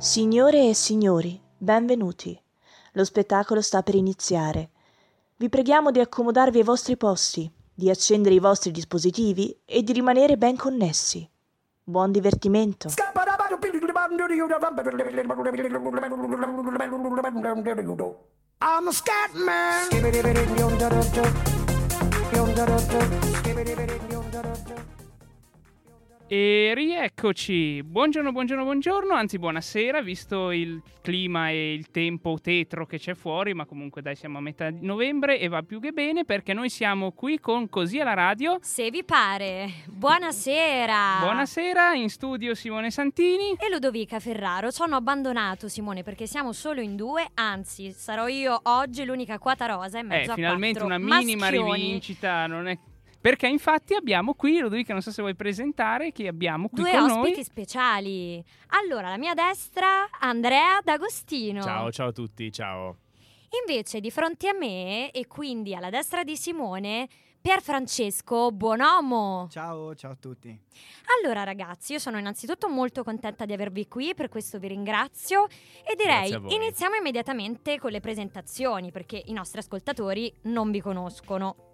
Signore e signori, benvenuti. Lo spettacolo sta per iniziare. Vi preghiamo di accomodarvi ai vostri posti, di accendere i vostri dispositivi e di rimanere ben connessi. Buon divertimento. I'm a scat man. E rieccoci, buongiorno, buongiorno, buongiorno, anzi buonasera, visto il clima e il tempo tetro che c'è fuori, ma comunque dai siamo a metà novembre e va più che bene perché noi siamo qui con Così alla radio. Se vi pare, buonasera. Buonasera, in studio Simone Santini. E Ludovica Ferraro, ci hanno abbandonato Simone perché siamo solo in due, anzi sarò io oggi l'unica quota rosa in mezzo eh, a finalmente quattro una minima maschioni. rivincita, non è... Perché infatti abbiamo qui, Ludovica, non so se vuoi presentare chi abbiamo qui Due con ospiti noi. speciali. Allora, alla mia destra Andrea D'Agostino. Ciao, ciao a tutti, ciao. Invece di fronte a me e quindi alla destra di Simone, Pier Francesco Buonomo. Ciao, ciao a tutti. Allora ragazzi, io sono innanzitutto molto contenta di avervi qui, per questo vi ringrazio e direi iniziamo immediatamente con le presentazioni perché i nostri ascoltatori non vi conoscono.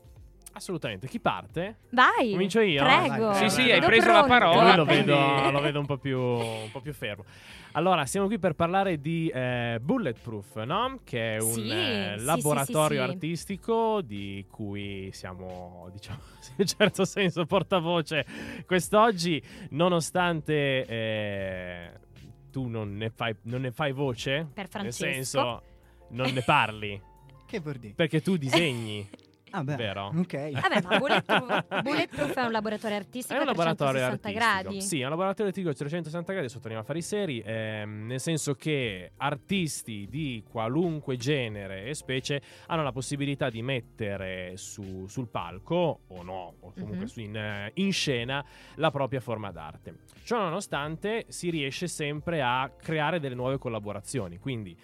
Assolutamente, chi parte? Vai! Comincio io? Prego. Sì, sì, hai preso la pronto. parola. Lui lo vedo, lo vedo un, po più, un po' più fermo. Allora, siamo qui per parlare di eh, Bulletproof, no? Che è un Sì, eh, laboratorio sì, sì, sì. artistico di cui siamo, diciamo, in un certo senso portavoce quest'oggi, nonostante eh, tu non ne, fai, non ne fai voce, Per nel Francesco. senso non ne parli, Che vuol dire? perché tu disegni. Ah, beh, Vero. Ok. Vabbè, ma Bulletproof, Bulletproof è un laboratorio artistico È un a laboratorio 360 artistico. gradi. Sì, è un laboratorio artistico a 360 gradi sotto anima affari seri, ehm, nel senso che artisti di qualunque genere e specie hanno la possibilità di mettere su- sul palco, o no, o comunque Mhm. su in, eh, in scena, la propria forma d'arte. Ciò nonostante si riesce sempre a creare delle nuove collaborazioni, quindi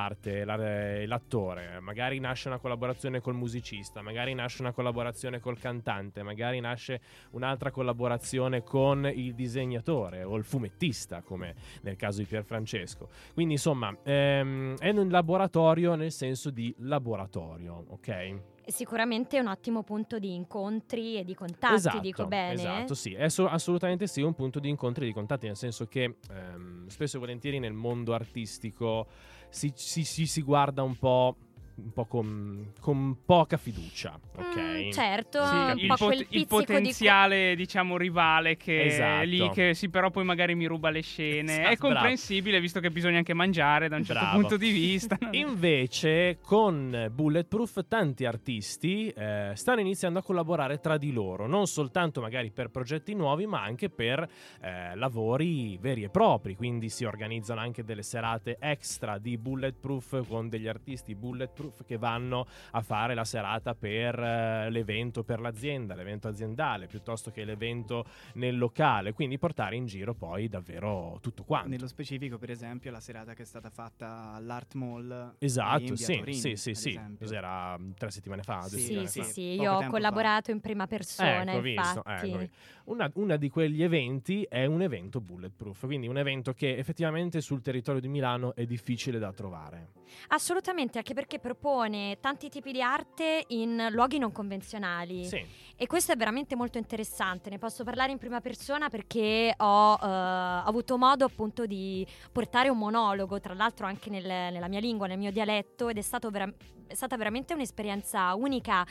parte la- l'attore, magari nasce una collaborazione col musicista, magari nasce una collaborazione col cantante, magari nasce un'altra collaborazione con il disegnatore o il fumettista, come nel caso di Pierfrancesco. Quindi, insomma, ehm, è un laboratorio nel senso di laboratorio, ok? Sicuramente è un ottimo punto di incontri e di contatti, esatto, dico bene. Esatto, sì, è so- assolutamente sì un punto di incontri e di contatti, nel senso che ehm, spesso e volentieri nel mondo artistico si, si- si- si guarda un po', un po' con, con poca fiducia, ok? Mm, certo, Sì, un il, po' pot- quel il pizzico di potenziale, diciamo, rivale che Esatto. è lì, che sì, però poi magari mi ruba le scene. Esatto, è comprensibile, visto che bisogna anche mangiare da un certo Bravo. punto di vista. Invece con Bulletproof tanti artisti eh, stanno iniziando a collaborare tra di loro, non soltanto magari per progetti nuovi, ma anche per eh, lavori veri e propri. Quindi si organizzano anche delle serate extra di Bulletproof con degli artisti Bulletproof che vanno a fare la serata per eh, l'evento per l'azienda, l'evento aziendale, piuttosto che l'evento nel locale. Quindi portare in giro poi davvero tutto quanto. Nello specifico, per esempio, la serata che è stata fatta all'Art Mall. Esatto, sì, Torino, sì, sì, sì. Cos'era mm, tre settimane fa? Sì, Sì, settimane sì, fa. sì, poco io ho collaborato in prima persona, Ecco, visto, infatti. ecco, una, una di quegli eventi è un evento bulletproof, quindi un evento che effettivamente sul territorio di Milano è difficile da trovare. Assolutamente, anche perché propone tanti tipi di arte in luoghi non convenzionali. Sì, E questo è veramente molto interessante, ne posso parlare in prima persona perché ho eh, avuto modo appunto di portare un monologo, tra l'altro anche nel- nella mia lingua, nel mio dialetto ed è, stato vera- è stata veramente un'esperienza unica.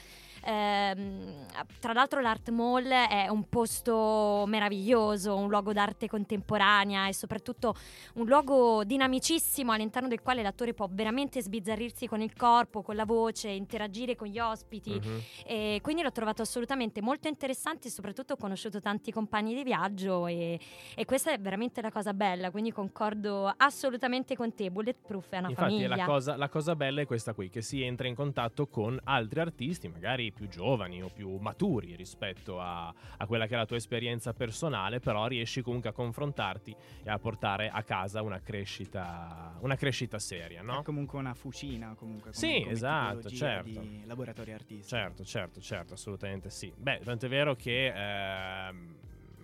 Ehm, tra l'altro l'Art Mall è un posto meraviglioso, un luogo d'arte contemporanea e soprattutto un luogo dinamicissimo all'interno del quale l'attore può veramente sbizzarrirsi con il corpo, con la voce, interagire con gli ospiti. mhm. E quindi l'ho trovato assolutamente molto interessante e soprattutto ho conosciuto tanti compagni di viaggio e, e questa è veramente la cosa bella, quindi concordo assolutamente con te, Bulletproof è una Infatti famiglia. la cosa, la cosa bella è questa qui, che si entra in contatto con altri artisti, magari più giovani o più maturi rispetto a, a quella che è la tua esperienza personale, però riesci comunque a confrontarti e a portare a casa una crescita, una crescita seria, no? È comunque una fucina, comunque. Sì, esatto, certo. Di laboratorio artistico. Certo, certo, certo, assolutamente sì. Beh, tant'è vero che ehm,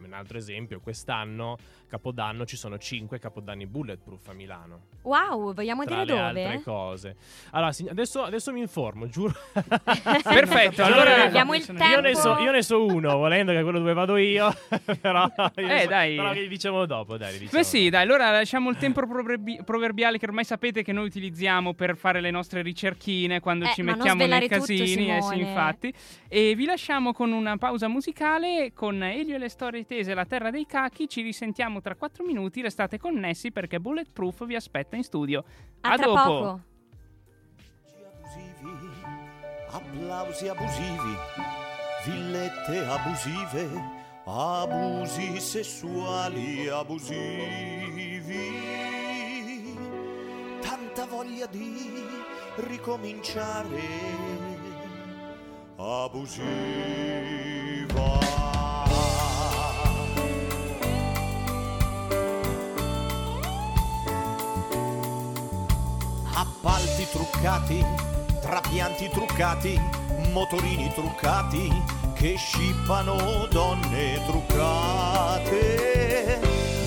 un altro esempio, quest'anno, Capodanno, ci sono 5 Capodanni Bulletproof a Milano. Wow, vogliamo Tra dire le dove? altre cose. Allora, adesso, adesso mi informo, giuro. Perfetto, allora abbiamo il io ne- tempo. Io ne, so, io ne so uno, volendo che è quello dove vado io. però, io Eh, so- dai. però vi diciamo dopo, dai. diciamo Beh sì, dai, allora lasciamo il tempo proverbi- proverbiale che ormai sapete che noi utilizziamo per fare le nostre ricerchine quando Eh, ci mettiamo nei tutto, casini, eh sì, infatti. E vi lasciamo con una pausa musicale con Elio e le storie tese, la terra dei cachi. Ci risentiamo tra 4 minuti, restate connessi perché Bulletproof vi aspetta in studio. A, A tra dopo. poco. abusivi, applausi abusivi, villette abusive, abusi sessuali abusivi. Tanta voglia di ricominciare abusiva. Appalti truccati, trapianti truccati, motorini truccati che scippano donne truccate.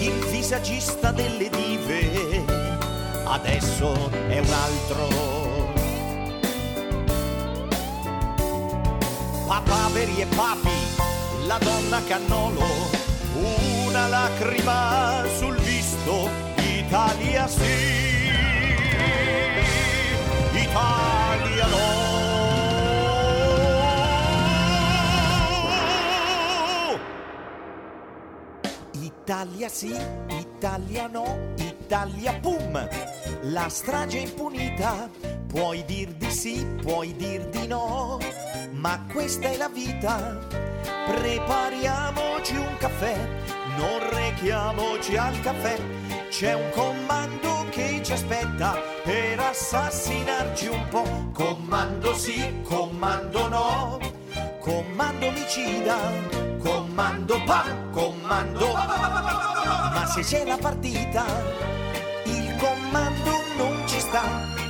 Il visagista delle dive adesso è un altro. Papaveri e papi, la donna cannolo, una lacrima sul visto, Italia sì. Italia no. Italia sì, Italia no, Italia pum. La strage è impunita, puoi dir di sì, puoi dir di no, ma questa è la vita. Prepariamoci un caffè, non rechiamoci al caffè. C'è un comando ci aspetta per assassinarci un po'. Comando sì, comando no, comando omicida, comando pa, comando. Ma se c'è la partita, il comando non ci sta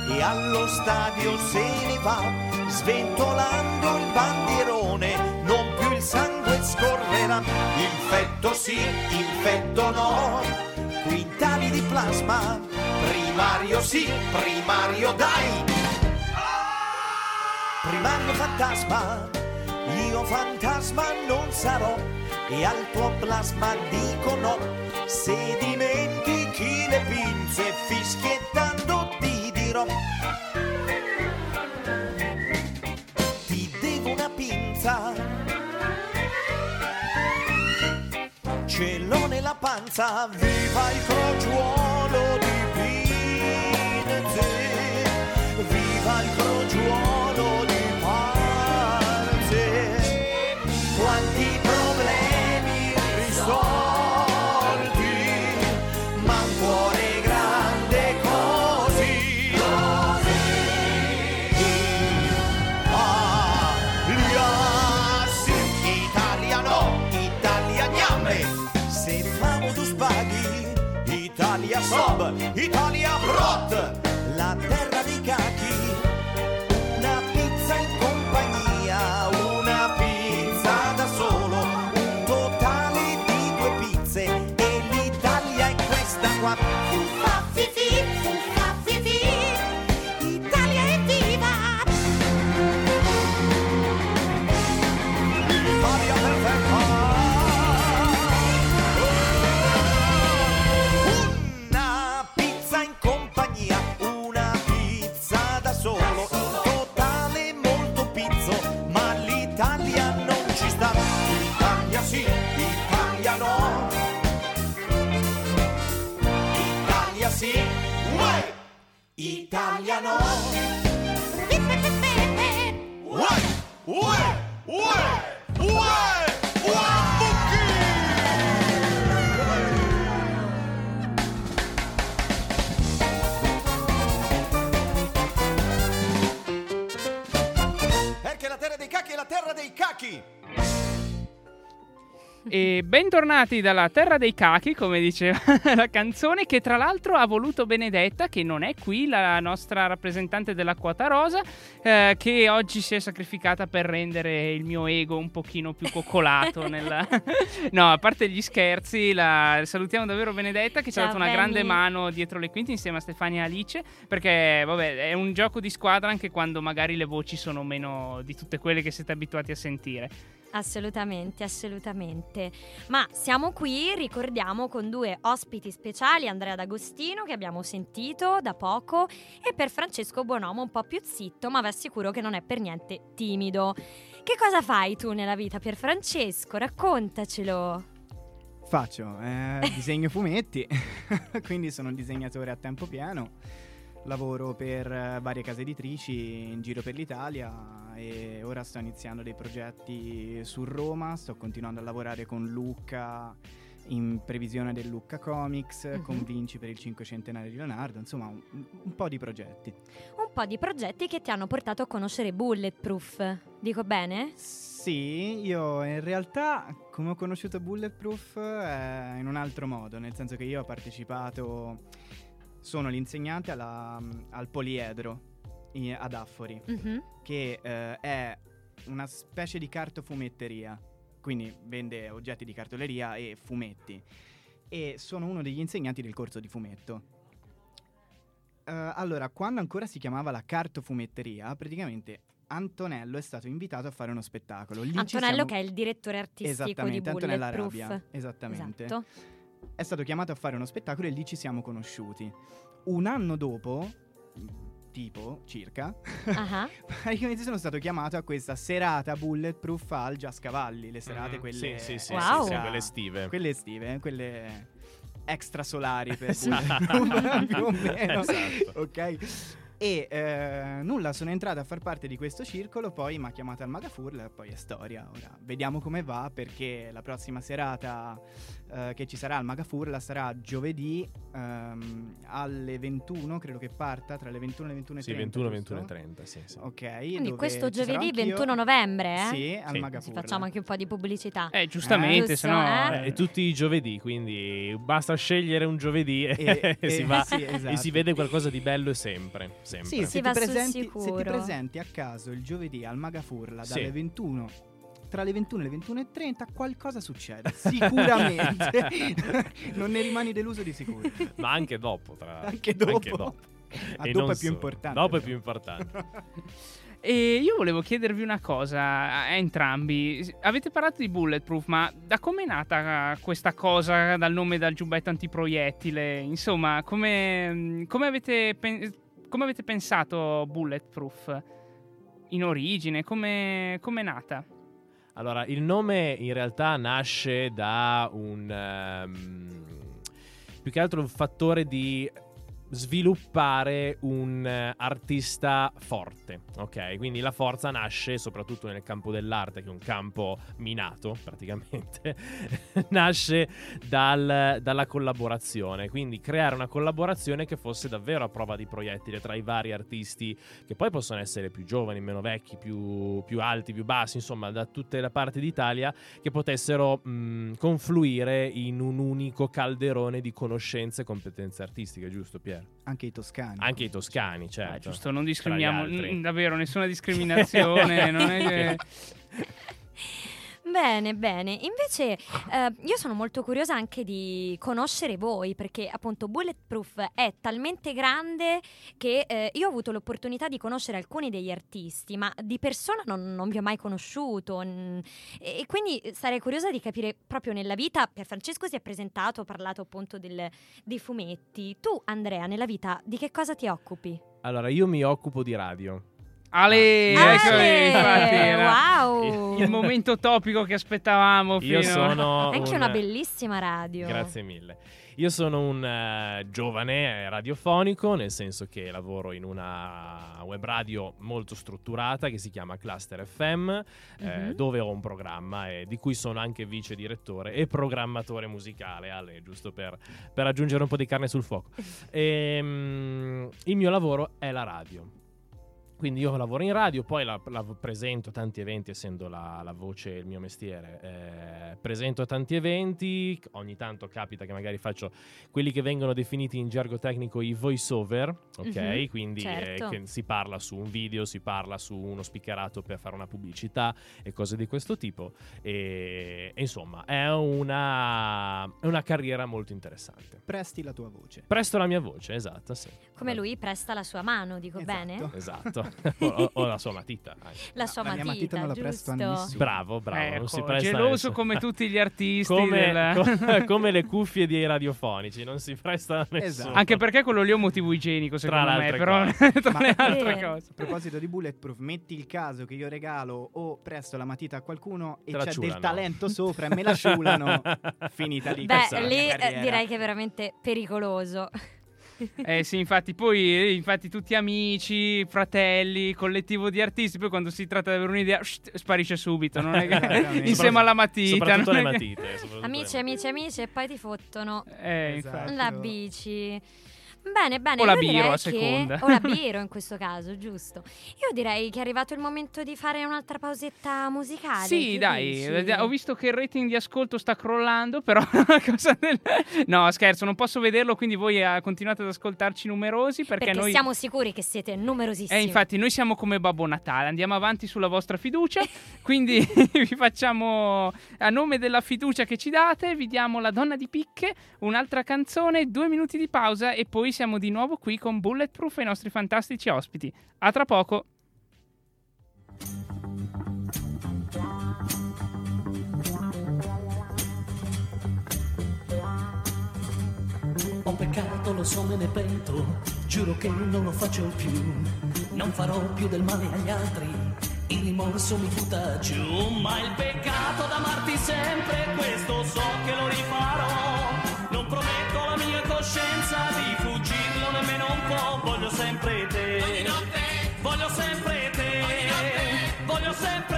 e allo stadio se ne va, sventolando il bandierone, non più il sangue scorrerà. Infetto sì, infetto no, quintali di plasma, primario sì, primario dai. Primario fantasma, io fantasma non sarò e al tuo plasma dico no. Se dimentichi le pinze fischiettando ti dirò. Ti devo una pinza. Ce l'ho nella panza, viva il crogiuolo Italia sob, Italia brot, la terra dei cachi. Italia no. Uè, uè, uè, uè, uè! Perché la terra dei cachi è la terra dei cachi! E bentornati dalla terra dei cachi, come diceva la canzone, che tra l'altro ha voluto Benedetta, che non è qui, la nostra rappresentante della quota rosa, eh, che oggi si è sacrificata per rendere il mio ego un pochino più coccolato. nella... no, a parte gli scherzi, la... salutiamo davvero Benedetta che ci ha dato una Benny. grande mano dietro le quinte insieme a Stefania e Alice, perché vabbè, è un gioco di squadra anche quando magari le voci sono meno di tutte quelle che siete abituati a sentire. Assolutamente, assolutamente. Ma siamo qui, ricordiamo, con due ospiti speciali, Andrea D'Agostino che abbiamo sentito da poco e per Francesco Buonomo un po' più zitto, ma vi assicuro che non è per niente timido. Che cosa fai tu nella vita per Francesco? Raccontacelo. Faccio, eh, disegno fumetti, quindi sono un disegnatore a tempo pieno. Lavoro per eh, varie case editrici in giro per l'Italia e ora sto iniziando dei progetti su Roma, sto continuando a lavorare con Lucca in previsione del Lucca Comics, Mhm. con Vinci per il cinquecentenario di Leonardo, insomma un, un po' di progetti. Un po' di progetti che ti hanno portato a conoscere Bulletproof. Dico bene? Sì, io in realtà come ho conosciuto Bulletproof eh, in un altro modo, nel senso che io ho partecipato, sono l'insegnante alla- al poliedro i- ad Affori, Mhm. che eh, è una specie di cartofumetteria, quindi vende oggetti di cartoleria e fumetti. E sono uno degli insegnanti del corso di fumetto. Eh, allora, quando ancora si chiamava la cartofumetteria, praticamente Antonello è stato invitato a fare uno spettacolo. Lì Antonello siamo- che è il direttore artistico di Esattamente, Antonella Bulletproof. Arabia. Esattamente. Esatto. È stato chiamato a fare uno spettacolo e lì ci siamo conosciuti. Un anno dopo, tipo circa, Ah, praticamente sono stato chiamato a questa serata Bulletproof al Giascavalli, le serate Mhm. quelle Sì, sì, sì, Wow. sì, sì, quelle estive. Quelle estive, quelle extrasolari per Esatto. Più o meno. Esatto. Ok. E eh, nulla, sono entrato a far parte di questo circolo, poi mi ha chiamato al Magafurla e poi è storia. Ora vediamo come va perché la prossima serata eh, che ci sarà al Magafurla sarà giovedì ehm, alle 21, credo che parta tra le 21 e le 21 e Sì, 30. 21, giusto? 21 e 30, sì, sì. Ok. Quindi questo giovedì anch'io. 21 novembre, eh? Sì, al Sì. Ci Magafurla. facciamo anche un po' di pubblicità. Eh, giustamente, Ah, se no... eh? Eh, e tutti i giovedì, quindi basta scegliere un giovedì e, E- e si e- va sì, e esatto. si vede qualcosa di bello sempre. Sempre. Sì, Si se ti, va sul presenti, se ti presenti a caso il giovedì al Magafurla Sì. dalle 21 tra le 21 e le 21 e 30 qualcosa succede sicuramente non ne rimani deluso di sicuro Ma anche dopo, tra Anche dopo. dopo. Ma E dopo è più solo. importante, Dopo è però. più importante. E io volevo chiedervi una cosa a entrambi. Avete parlato di Bulletproof, ma da come è nata questa cosa dal nome dal giubbetto antiproiettile? Insomma, come, come avete, pen- come avete pensato Bulletproof in origine? Come è nata? Allora, il nome in realtà nasce da un... ehm, più che altro un fattore di sviluppare un eh, artista forte, ok? Quindi la forza nasce soprattutto nel campo dell'arte, che è un campo minato praticamente, nasce dal- dalla collaborazione, quindi creare una collaborazione che fosse davvero a prova di proiettile tra i vari artisti che poi possono essere più giovani, meno vecchi, più, più alti, più bassi, insomma da tutte le parti d'Italia che potessero mh, confluire in un unico calderone di conoscenze e competenze artistiche, giusto Pier? anche i toscani Anche i toscani, certo. Eh, giusto, non discriminiamo n- davvero nessuna discriminazione. non è che... Bene, bene. Invece eh, io sono molto curiosa anche di conoscere voi perché appunto Bulletproof è talmente grande che eh, io ho avuto l'opportunità di conoscere alcuni degli artisti, ma di persona non, non vi ho mai conosciuto. mm, E, quindi sarei curiosa di capire proprio nella vita, per Francesco si è presentato, ha parlato appunto del- dei fumetti. Tu Andrea, nella vita di che cosa ti occupi? Allora, io mi occupo di radio. Ale, Ah, Ale! infatti era wow! il momento topico che aspettavamo fino Io sono Anche un- una bellissima radio. Grazie mille. Io sono un eh, giovane radiofonico, nel senso che lavoro in una web radio molto strutturata che si chiama Cluster FM, eh, Mhm. dove ho un programma e di cui sono anche vice direttore e programmatore musicale, Ale, giusto per, per aggiungere un po' di carne sul fuoco. Ehm, il mio lavoro è la radio. Quindi io lavoro in radio, poi la, la presento a tanti eventi, essendo la, la voce il mio mestiere. Eh, presento a tanti eventi, ogni tanto capita che magari faccio quelli che vengono definiti in gergo tecnico i voice over, ok? Mhm, Quindi certo. eh, che si parla su un video, si parla su uno speakerato per fare una pubblicità e cose di questo tipo. E, e insomma, è una, è una carriera molto interessante. Presti la tua voce. Presto la mia voce, esatto, sì. Come lui presta la sua mano, dico Esatto. bene? Esatto, o, o la sua matita. La sua la mia matita, matita non la presto a giusto? nessuno. Bravo, bravo. non Ecco, si presta geloso come tutti gli artisti. come, del- co- come le cuffie dei radiofonici, non si presta a nessuno. Esatto. Anche perché quello lì è un motivo igienico, Tra secondo me. Però, tra Ma- le altre Vero. cose. A proposito di Bulletproof, metti il caso che io regalo o presto la matita a qualcuno e c'è ciulano. del talento sopra e me la ciulano, finita lì. Beh, lì eh, direi che è veramente pericoloso. Eh sì, infatti, poi eh, infatti tutti amici, fratelli, collettivo di artisti, poi quando si tratta di avere un'idea, sht, sparisce subito, non è che- insieme alla matita. Soprattutto non le è che- matite. soprattutto Amici, amici, amici, e poi ti fottono Eh, Esatto. la bici. Bene, bene. O la biro, a che- seconda. O la biro in questo caso, giusto. Io direi che è arrivato il momento di fare un'altra pausetta musicale. Sì, che dai, dici? ho visto che il rating di ascolto sta crollando, però cosa del... No, scherzo, non posso vederlo, quindi voi eh, continuate ad ascoltarci numerosi perché, Perché noi... siamo sicuri che siete numerosissimi. Eh, infatti, noi siamo come Babbo Natale, andiamo avanti sulla vostra fiducia, quindi vi facciamo, a nome della fiducia che ci date, vi diamo La donna di picche, un'altra canzone, due minuti di pausa e poi siamo di nuovo qui con Bulletproof e i nostri fantastici ospiti. A tra poco. Ho peccato, lo so, me ne pento, giuro che non lo faccio più. Non farò più del male agli altri, il rimorso mi butta giù. Ma il peccato d'amarti sempre, questo so che lo rifarò. Non prometto alla mia coscienza di Voglio sempre te, voglio sempre te, voglio sempre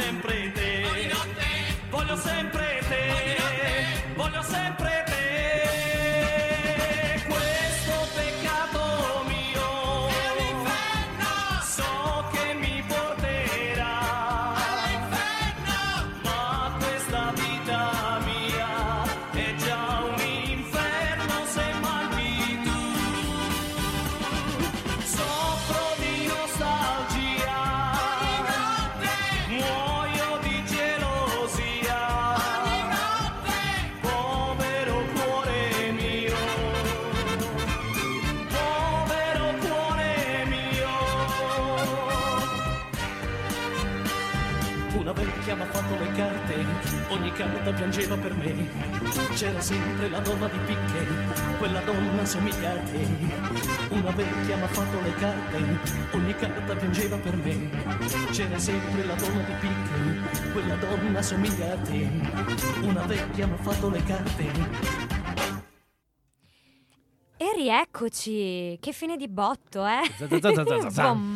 sempre te, voglio sempre te, voglio ogni carta piangeva per me. C'era sempre la donna di picche, quella donna somiglia a te. Una vecchia mi ha fatto le carte, ogni carta piangeva per me. C'era sempre la donna di picche, quella donna somiglia a te. Una vecchia mi ha fatto le carte, rieccoci, che fine di botto, eh?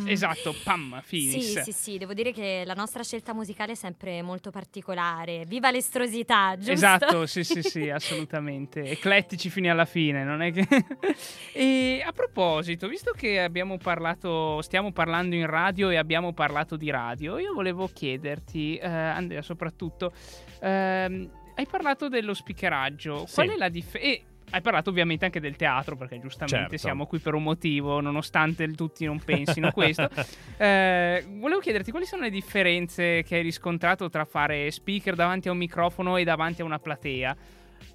Esatto, pam, finis. Sì, sì, sì, devo dire che la nostra scelta musicale è sempre molto particolare. Viva l'estrosità, giusto? Esatto, sì, sì, sì, assolutamente. Eclettici fino alla fine, non è che... e a proposito, visto che abbiamo parlato, stiamo parlando in radio e abbiamo parlato di radio, io volevo chiederti, eh, Andrea, soprattutto, ehm, hai parlato dello speakeraggio. Sì. Qual è la differenza? Hai parlato ovviamente anche del teatro, perché giustamente Certo. siamo qui per un motivo, nonostante tutti non pensino questo. Eh, volevo chiederti quali sono le differenze che hai riscontrato tra fare speaker davanti a un microfono e davanti a una platea.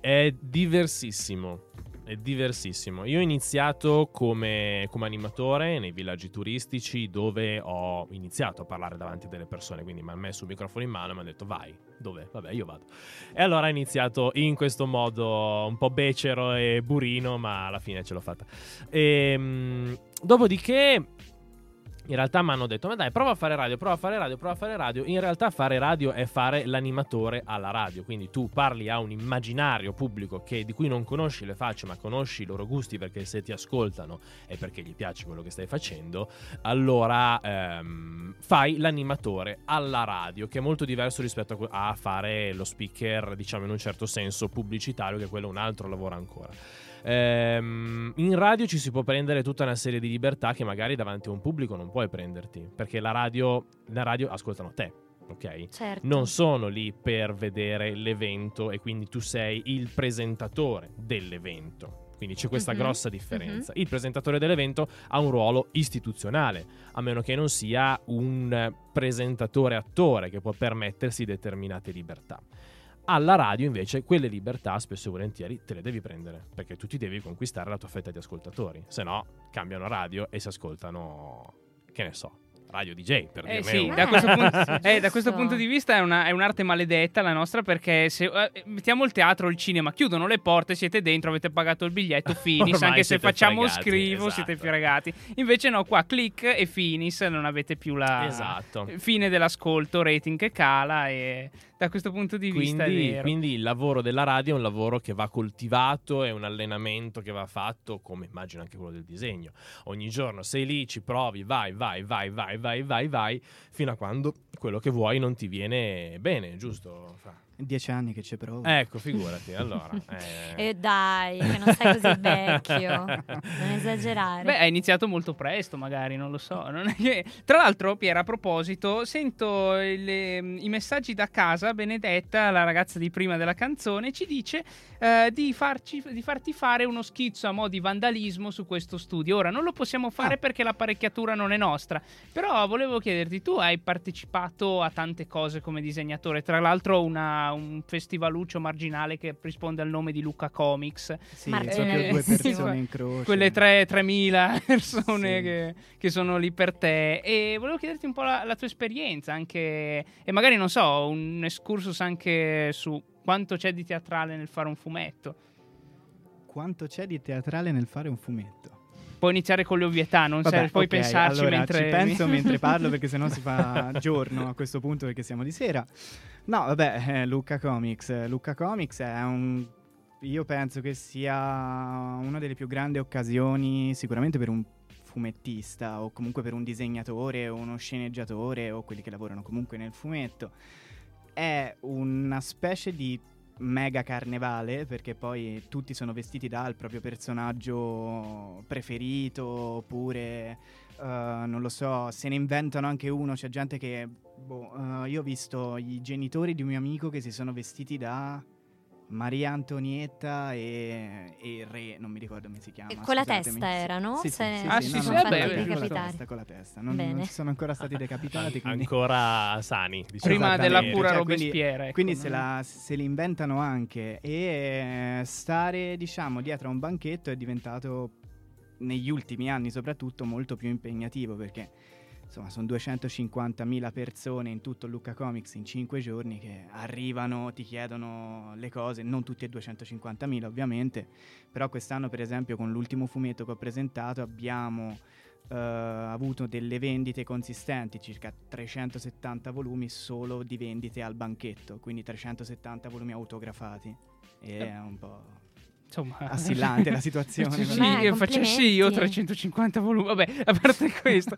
È diversissimo. È diversissimo. Io ho iniziato come, come animatore nei villaggi turistici dove ho iniziato a parlare davanti a delle persone. Quindi mi hanno messo un microfono in mano e mi hanno detto vai, dove? Vabbè, io vado. E allora ho iniziato in questo modo un po' becero e burino, ma alla fine ce l'ho fatta. E, dopodiché in realtà mi hanno detto: Ma dai, prova a fare radio, prova a fare radio, prova a fare radio. In realtà, fare radio è fare l'animatore alla radio. Quindi tu parli a un immaginario pubblico che, di cui non conosci le facce, ma conosci i loro gusti perché se ti ascoltano è perché gli piace quello che stai facendo. Allora ehm, fai l'animatore alla radio, che è molto diverso rispetto a, fare lo speaker, diciamo in un certo senso pubblicitario, che quello è un altro lavoro ancora. Ehm, in radio ci si può prendere tutta una serie di libertà che magari davanti a un pubblico non puoi prenderti, perché la radio, la radio ascoltano te, ok? Certo. Non sono lì per vedere l'evento e quindi tu sei il presentatore dell'evento. Quindi c'è questa Mhm, grossa differenza. Il presentatore dell'evento ha un ruolo istituzionale, a meno che non sia un presentatore attore che può permettersi determinate libertà. Alla radio invece quelle libertà spesso e volentieri te le devi prendere, perché tu ti devi conquistare la tua fetta di ascoltatori, se no cambiano radio e si ascoltano, che ne so, radio DJ per Eh dirne sì, da questo, punto, eh, da questo punto di vista è, una- è un'arte maledetta la nostra perché se eh, mettiamo il teatro o il cinema, chiudono le porte, siete dentro, avete pagato il biglietto, finis, anche se facciamo fregati, scrivo esatto. siete fregati. Invece no, qua click e finis, non avete più la Esatto. fine dell'ascolto, rating che cala e da questo punto di vista è Quindi, vero. quindi il lavoro della radio è un lavoro che va coltivato, è un allenamento che va fatto, come immagino anche quello del disegno. Ogni giorno sei lì, ci provi, vai, vai, vai, vai, vai, vai, vai, fino a quando quello che vuoi non ti viene bene, giusto? Fra? Dieci anni che ci provo. Ecco, figurati, allora. eh. E dai, che non sei così vecchio. Non esagerare. Beh, hai iniziato molto presto, magari, non lo so. non è che- Tra l'altro, Piera, a proposito, sento le- i messaggi da casa. Benedetta, la ragazza di prima della canzone, ci dice eh, di, farci- di farti fare uno schizzo a mo' di vandalismo su questo studio. Ora, non lo possiamo fare Ah. perché l'apparecchiatura non è nostra. Però volevo chiederti, tu hai partecipato a tante cose come disegnatore. Tra l'altro, una- un festivaluccio marginale che risponde al nome di Luca Comics. Sì, Martina, proprio due sì, persone sì. in croce. quelle tre- 3.000 persone Sì. che, che sono lì per te. E volevo chiederti un po' la, la tua esperienza anche, e magari non so, un excursus anche su quanto c'è di teatrale nel fare un fumetto. Quanto c'è di teatrale nel fare un fumetto? Puoi iniziare con le ovvietà, non Vabbè, serve, puoi ok, pensarci allora, mentre... ci penso mentre parlo perché sennò si fa giorno a questo punto perché siamo di sera. No, vabbè, eh, Luca Comics. Luca Comics è un io penso che sia una delle più grandi occasioni sicuramente per un fumettista o comunque per un disegnatore o uno sceneggiatore o quelli che lavorano comunque nel fumetto. È una specie di mega carnevale perché poi tutti sono vestiti dal proprio personaggio preferito oppure eh, non lo so se ne inventano anche uno c'è gente che boh, eh, io ho visto i genitori di un mio amico che si sono vestiti da Maria Antonietta e, e il re non mi ricordo come si chiama E con la scusatemi. testa erano? sì, sì, sì, Ah, sì, sì, sì, no, testa, giusto. con la testa, con la testa. Non, non ci sono ancora stati decapitati quindi Ancora sani, diciamo. Prima Esattamente, della pura cioè, Robespierre. Quindi, ecco. quindi se, la- se li inventano anche e eh, stare, diciamo, dietro a un banchetto è diventato negli ultimi anni soprattutto molto più impegnativo perché insomma sono 250.000 persone in tutto Lucca Comics in 5 giorni che arrivano, ti chiedono le cose, non tutti e 250.000 ovviamente, però quest'anno per esempio con l'ultimo fumetto che ho presentato abbiamo eh, avuto delle vendite consistenti, circa 370 volumi solo di vendite al banchetto, quindi 370 volumi autografati. E è un po' Insomma, assillante la situazione. Sì, io facessi io complimenti. 350 volumi. Vabbè, a parte questo,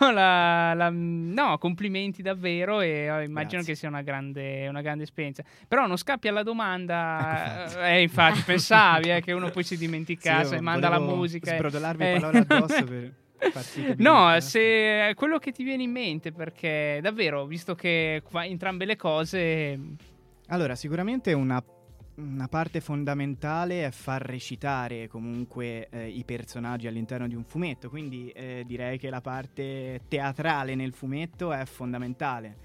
no, la- la- no, complimenti davvero. E eh, immagino Grazie. che sia una grande, una grande esperienza. Però non scappi alla domanda. Ecco eh, infatti, pensavi eh, che uno poi si dimenticasse, Sì, manda la musica. e- Sbrodolarvi eh. parole addosso per No, se quello che ti viene in mente, perché davvero, visto che qua entrambe le cose. Allora, sicuramente una una parte fondamentale è far recitare comunque eh, i personaggi all'interno di un fumetto, quindi eh, direi che la parte teatrale nel fumetto è fondamentale.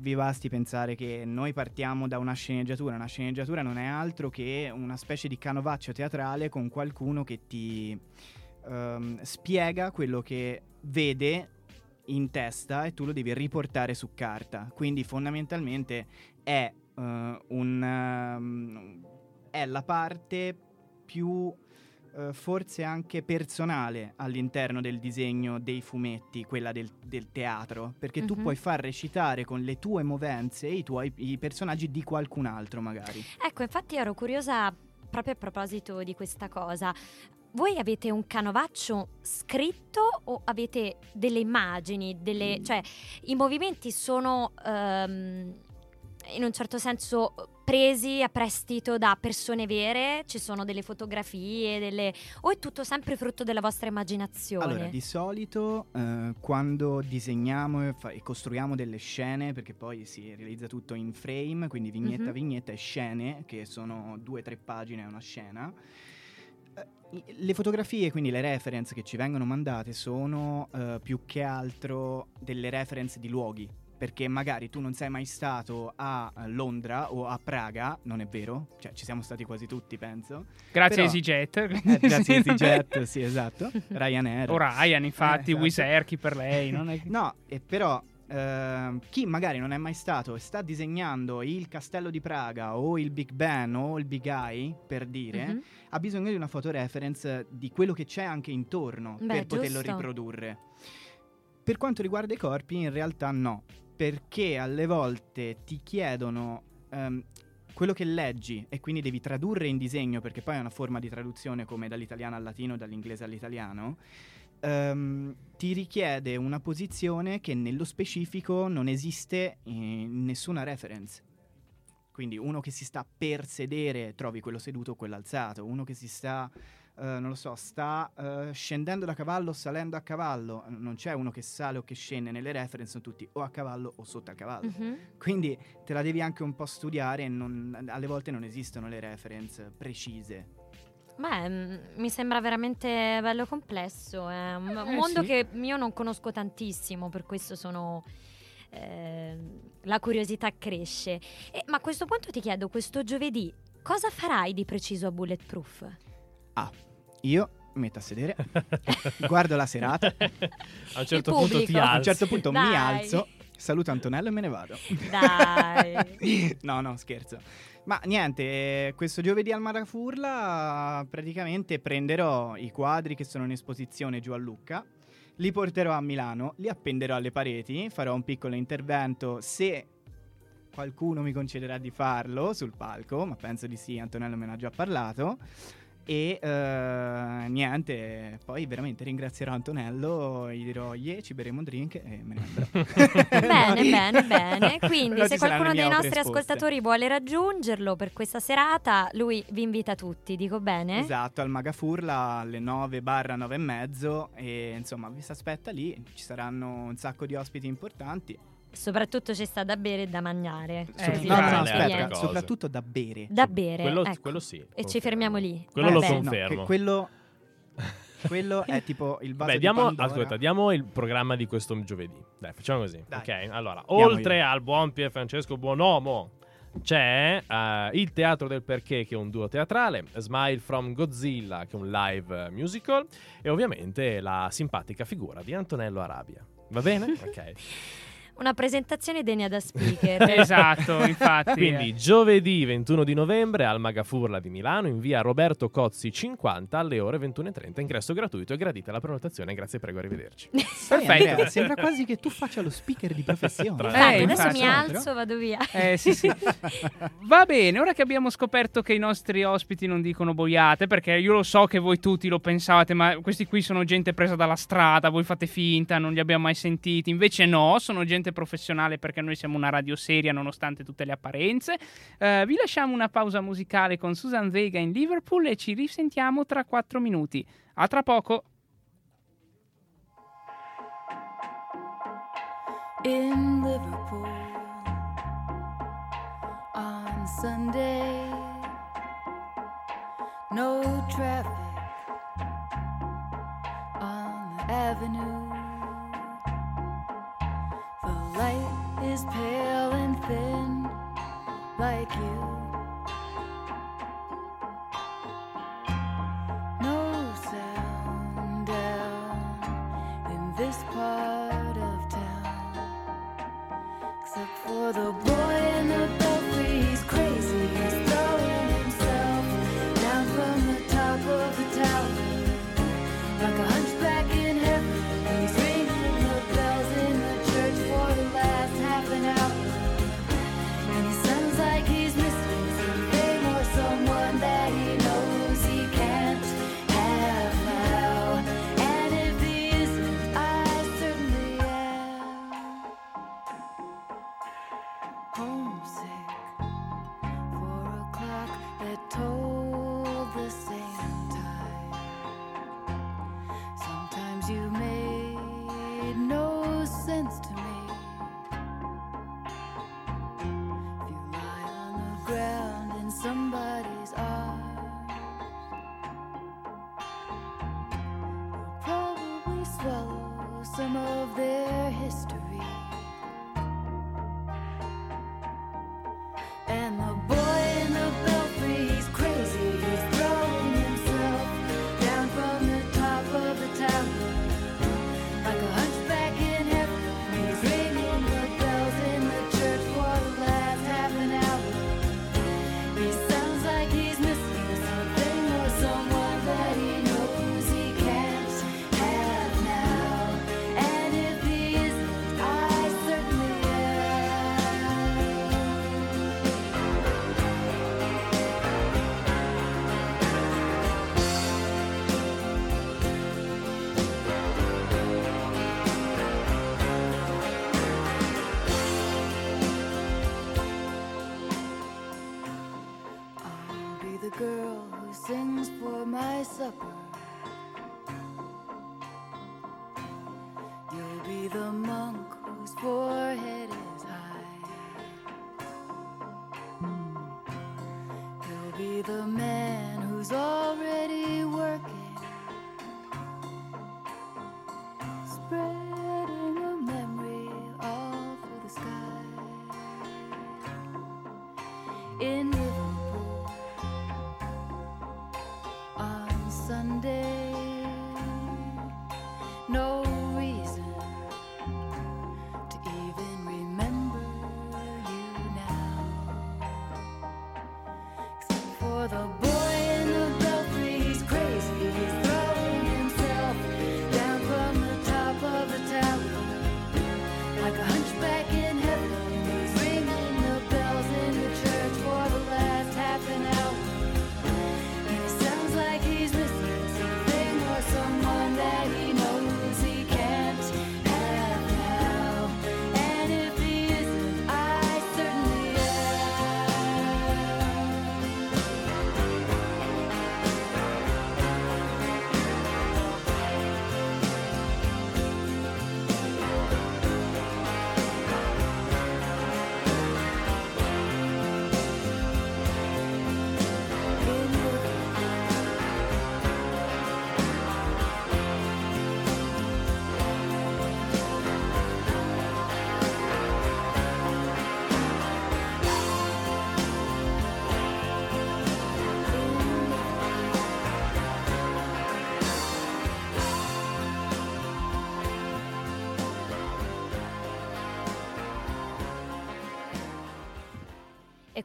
Vi basti pensare che noi partiamo da una sceneggiatura, una sceneggiatura non è altro che una specie di canovaccio teatrale con qualcuno che ti ehm, spiega quello che vede in testa e tu lo devi riportare su carta. Quindi fondamentalmente è uh, un, um, è la parte più uh, forse anche personale all'interno del disegno dei fumetti, quella del, del teatro, perché tu Mhm. puoi far recitare con le tue movenze i tuoi i personaggi di qualcun altro magari. Ecco, infatti ero curiosa proprio a proposito di questa cosa. Voi avete un canovaccio scritto o avete delle immagini, delle, cioè i movimenti sono ehm, in un certo senso presi a prestito da persone vere, ci sono delle fotografie, delle... o è tutto sempre frutto della vostra immaginazione? Allora, di solito eh, quando disegniamo e, fa- e costruiamo delle scene, perché poi si realizza tutto in frame, quindi vignetta a Mhm. vignetta e scene, che sono due o tre pagine a una scena. eh, Le fotografie, quindi le reference che ci vengono mandate, sono eh, più che altro delle reference di luoghi. Perché magari tu non sei mai stato a eh, Londra o a Praga, non è vero? Cioè, ci siamo stati quasi tutti, penso. Grazie a EasyJet. Eh, grazie a EasyJet, sì, esatto. Ryanair. O Ryan, infatti, Eh, esatto. Wizz Air, chi per lei. È... No, e però ehm, chi magari non è mai stato e sta disegnando il castello di Praga o il Big Ben o il Big Eye, per dire, Mhm. ha bisogno di una fotoreference di quello che c'è anche intorno Beh, per poterlo giusto. riprodurre. Per quanto riguarda i corpi, in realtà no, perché alle volte ti chiedono ehm, quello che leggi e quindi devi tradurre in disegno, perché poi è una forma di traduzione come dall'italiano al latino, dall'inglese all'italiano. ehm, ti richiede una posizione che nello specifico non esiste in nessuna reference. Quindi uno che si sta per sedere trovi quello seduto o quello alzato, uno che si sta, non lo so, sta eh, scendendo da cavallo o salendo a cavallo, non c'è uno che sale o che scende nelle reference, sono tutti o a cavallo o sotto al cavallo. Mhm. Quindi te la devi anche un po' studiare non- alle volte non esistono le reference precise. Beh, mm, mi sembra veramente bello complesso. È un un Eh, mondo sì. che io non conosco tantissimo, per questo sono. eh, la curiosità cresce. E- ma a questo punto ti chiedo, questo giovedì, cosa farai di preciso a Bulletproof? Io mi metto a sedere, guardo la serata, A un certo punto ti pubblico. a un alzi. certo punto mi Dai. alzo, saluto Antonello e me ne vado. Dai. no, no, scherzo. Ma niente, eh, questo giovedì al Marafurla praticamente prenderò i quadri che sono in esposizione giù a Lucca, li porterò a Milano, li appenderò alle pareti, farò un piccolo intervento se qualcuno mi concederà di farlo sul palco, ma penso di sì, Antonello me ne ha già parlato. E eh, niente, poi veramente ringrazierò Antonello, gli dirò yeah, ci berremo un drink e me ne andrò. bene, bene, bene. Quindi, se qualcuno dei nostri opere esposte. ascoltatori vuole raggiungerlo per questa serata, lui vi invita tutti, dico bene? Esatto, al Magafurla alle 9 barra 9 e mezzo e insomma vi si aspetta lì, ci saranno un sacco di ospiti importanti. Soprattutto ci sta da bere e da mangiare. Eh, così no, no, no, aspetta, soprattutto da bere. Da bere. Quello, ecco. quello sì. E ci confermo. fermiamo lì. Quello Va lo. No, confermo. che quello, quello è tipo il vaso Beh, di diamo, Pandora. ascolta, diamo il programma di questo giovedì. Dai, facciamo così. Dai. Ok, allora, Diamogli. oltre al buon Pier Francesco Buonomo, c'è eh, il Teatro del Perché, che è un duo teatrale, Smile from Godzilla, che è un live musical, e ovviamente la simpatica figura di Antonello Arabia. Va bene? Ok. Una presentazione degna da speaker. Esatto, infatti. Quindi eh. giovedì 21 di novembre al Magafurla di Milano in via Roberto Cozzi 50 alle ore 21.30. Ingresso gratuito e gradita la prenotazione. Grazie, prego, arrivederci. Perfetto. Andrea, sembra quasi che tu faccia lo speaker di professione. Tra Infatti, Eh, adesso mi alzo, vado via. Eh, sì, sì. Va bene, ora che abbiamo scoperto che i nostri ospiti non dicono boiate, perché io lo so che voi tutti lo pensavate, ma questi qui sono gente presa dalla strada, voi fate finta, non li abbiamo mai sentiti. Invece no, sono gente professionale perché noi siamo una radio seria nonostante tutte le apparenze. Eh, vi lasciamo una pausa musicale con Susan Vega in Liverpool e ci risentiamo tra quattro minuti. A tra poco. in Liverpool on Sunday. No traffic on the avenue. Light is pale and thin, like you. No sound down in this part of town. Except for the No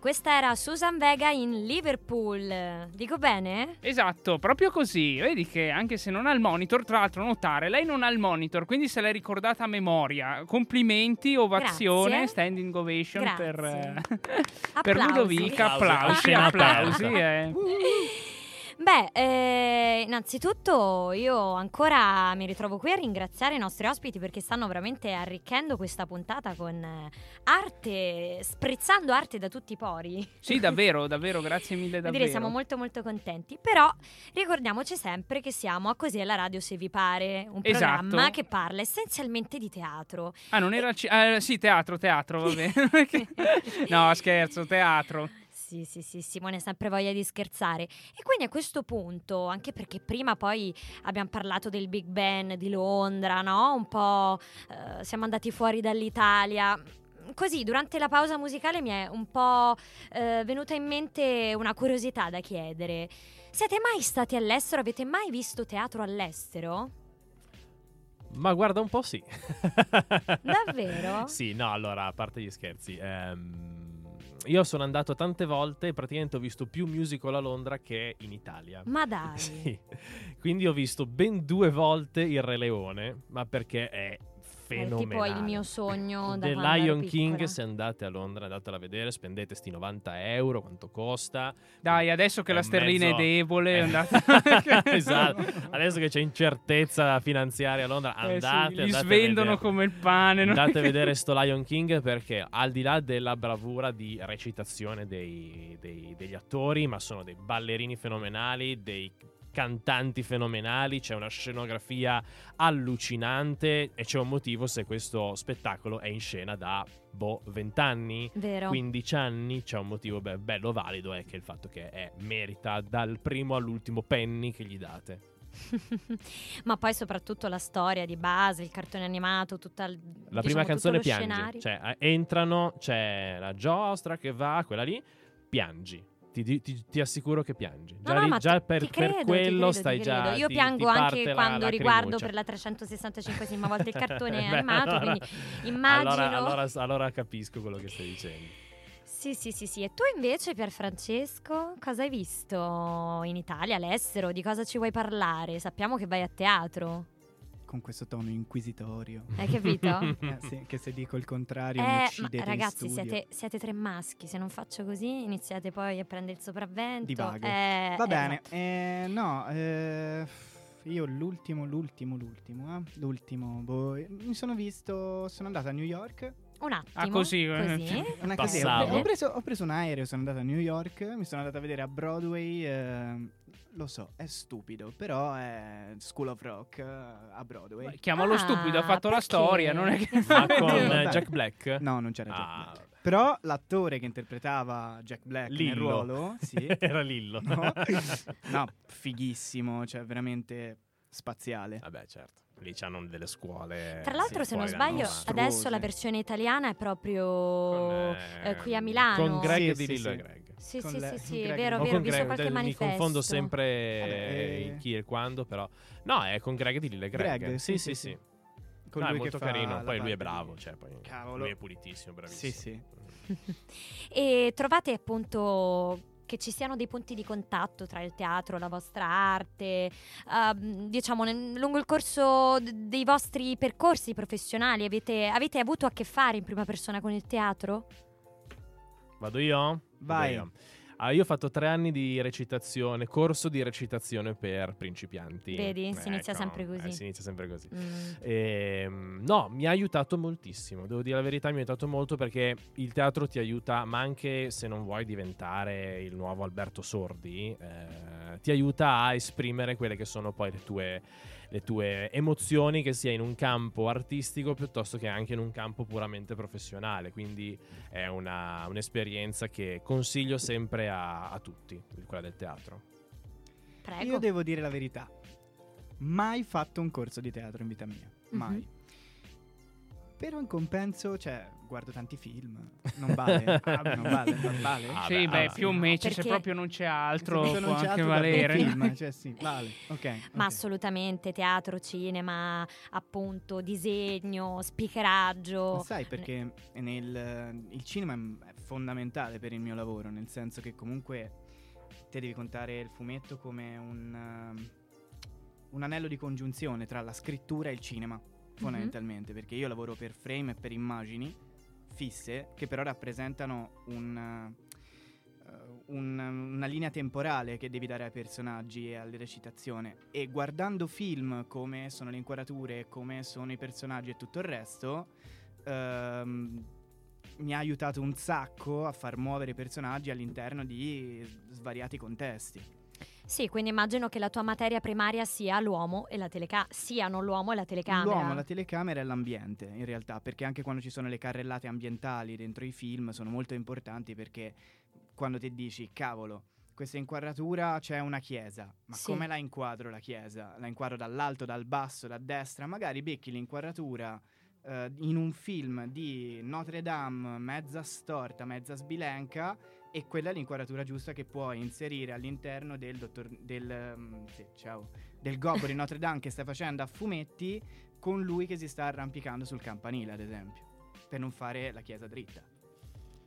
questa era Susan Vega in Liverpool. Dico bene? Esatto, proprio così. Vedi che anche se non ha il monitor, tra l'altro notare, lei non ha il monitor, quindi se l'è ricordata a memoria. Complimenti, ovazione, Grazie. standing ovation Grazie. per, eh, per. Ludovica, Applausi. applausi, applausi. eh. Beh, eh, innanzitutto io ancora mi ritrovo qui a ringraziare i nostri ospiti perché stanno veramente arricchendo questa puntata con eh, arte, sprezzando arte da tutti i pori. Sì, davvero, davvero, grazie mille davvero. dire, siamo molto molto contenti. Però ricordiamoci sempre che siamo a Così alla radio se vi pare, un Esatto. programma che parla essenzialmente di teatro. Ah, non era... ci- eh, sì, teatro, teatro, va bene. no, scherzo, teatro. Sì, sì, sì, Simone ha sempre voglia di scherzare. E quindi a questo punto, anche perché prima poi abbiamo parlato del Big Ben di Londra, no? Un po' eh, siamo andati fuori dall'Italia. Così, durante la pausa musicale mi è un po' eh, venuta in mente una curiosità da chiedere. Siete mai stati all'estero? Avete mai visto teatro all'estero? Ma guarda un po' sì. Davvero? sì, no, allora, a parte gli scherzi. ehm, io sono andato tante volte e praticamente ho visto più musical a Londra che in Italia. Ma dai. Sì. Quindi ho visto ben due volte il Re Leone, ma perché è È fenomenale. tipo il mio sogno da The Lion. King, se andate a Londra, andatela a vedere, spendete sti 90 euro, quanto costa. Dai, adesso che È la sterlina mezzo- è debole, Eh, andate... esatto. Adesso che c'è incertezza finanziaria a Londra, Eh sì, andate, li andate a svendono vedere. come il pane. è Andate a vedere sto Lion King perché al di là della bravura di recitazione dei, dei- degli attori, ma sono dei ballerini fenomenali, dei cantanti fenomenali, c'è una scenografia allucinante e c'è un motivo se questo spettacolo è in scena da boh 20 anni, Vero. 15 anni, c'è un motivo be- bello valido è che il fatto che è, merita dal primo all'ultimo penny che gli date. Ma poi soprattutto la storia di base, il cartone animato, tutta il, La diciamo, prima canzone piange, scenario. cioè eh, entrano, c'è la giostra che va, quella lì, piangi. Ti, ti- ti assicuro che piangi. No, Già, no, ma già per, ti per credo, ti quello credo, stai già. Io ti- piango anche quando riguardo per la 365esima volta il cartone animato, allora- quindi immagino. Allora, allora- allora capisco quello che stai dicendo. Sì, sì, sì, sì. E tu invece, Pierfrancesco, cosa hai visto in Italia, all'estero? Di cosa ci vuoi parlare? Sappiamo che vai a teatro. Con questo tono inquisitorio. Hai capito? Eh, sì, che se dico il contrario mi Eh, ma uccidete in ragazzi, siete, siete tre maschi. Se non faccio così, iniziate poi a prendere il sopravvento. Divago. Eh, Va eh, bene, eh, no, eh, io l'ultimo, l'ultimo, l'ultimo, eh, l'ultimo, boh, mi sono visto, sono andato a New York. Un attimo. Ah, così, eh. così. Una così, ho, Passavo. pre- ho preso, ho preso un aereo, sono andato a New York, mi sono andato a vedere a Broadway, eh, lo so, è stupido, però è School of Rock eh, a Broadway. Chiamalo Ah, stupido, ha fatto la perché? storia, non è che... Ma con eh. Jack Black? No, non c'era Jack Ah, Black. Però l'attore che interpretava Jack Black nel Lillo. ruolo, sì, Era Lillo. No. no, fighissimo, cioè veramente spaziale. Vabbè, certo. Lì c'hanno delle scuole. Tra l'altro, sì, se non sbaglio, nostro. adesso la versione italiana è proprio Con, eh, qui a Milano. Con Greg Sì, di sì, Lillo sì. e Greg. Sì, con sì, le- sì, sì, Greg. vero, vero, ho visto Greg, qualche del- mi manifesto. confondo sempre Vabbè, eh, eh. il chi e il quando, però. No, è con Greg di Lille Greg. Greg, sì, sì, sì, sì, sì. Con No, è molto carino. Poi lui è bravo, di- cioè, poi Cavolo. lui è pulitissimo, bravissimo. Sì, sì. E trovate appunto che ci siano dei punti di contatto tra il teatro, la vostra arte, ehm, diciamo nel- lungo il corso d- dei vostri percorsi professionali avete, avete avuto a che fare in prima persona con il teatro? Vado io? Vai. io. Ah, io ho fatto tre anni di recitazione, corso di recitazione per principianti. Vedi, si inizia Ecco, sempre così. eh, si inizia sempre così. Mm. Ehm, no, mi ha aiutato moltissimo, devo dire la verità, mi ha aiutato molto perché il teatro ti aiuta, ma anche se non vuoi diventare il nuovo Alberto Sordi, eh, ti aiuta a esprimere quelle che sono poi le tue, le tue emozioni, che sia in un campo artistico piuttosto che anche in un campo puramente professionale. Quindi è una- un'esperienza che consiglio sempre a, a tutti, quella del teatro. Prego. Io devo dire la verità. Mai fatto un corso di teatro in vita mia. Mai. Mhm. Però in compenso, cioè, guardo tanti film. Non vale. Ah, non vale, non vale. Ah, sì, beh, beh, ah, più o sì. meno, se Perché- proprio non c'è altro, Se non può c'è anche altro, valere. Film, cioè, sì, vale. Ok. Ma ok. assolutamente, teatro, cinema, appunto, disegno, speakeraggio. Ma sai perché nel, il cinema è fondamentale per il mio lavoro, nel senso che comunque te devi contare il fumetto come un, um, un anello di congiunzione tra la scrittura e il cinema, fondamentalmente, perché io lavoro per frame e per immagini fisse che però rappresentano un, uh, un- una linea temporale che devi dare ai personaggi e alle recitazioni e guardando film come sono le inquadrature, come sono i personaggi e tutto il resto ehm, mi ha aiutato un sacco a far muovere i personaggi all'interno di svariati contesti. Sì, quindi immagino che la tua materia primaria sia l'uomo e la telecamera, siano l'uomo e la telecamera. L'uomo, la telecamera e l'ambiente, in realtà, perché anche quando ci sono le carrellate ambientali dentro i film sono molto importanti perché quando ti dici, cavolo, questa inquadratura c'è una chiesa, ma Sì. come la inquadro la chiesa? La inquadro dall'alto, dal basso, da destra? Magari becchi l'inquadratura eh, in un film di Notre Dame mezza storta, mezza sbilenca e quella è l'inquadratura giusta che puoi inserire all'interno del, dottor, del, ehm, sì, ciao, del gobbo di Notre Dame che stai facendo a fumetti con lui che si sta arrampicando sul campanile, ad esempio, per non fare la chiesa dritta.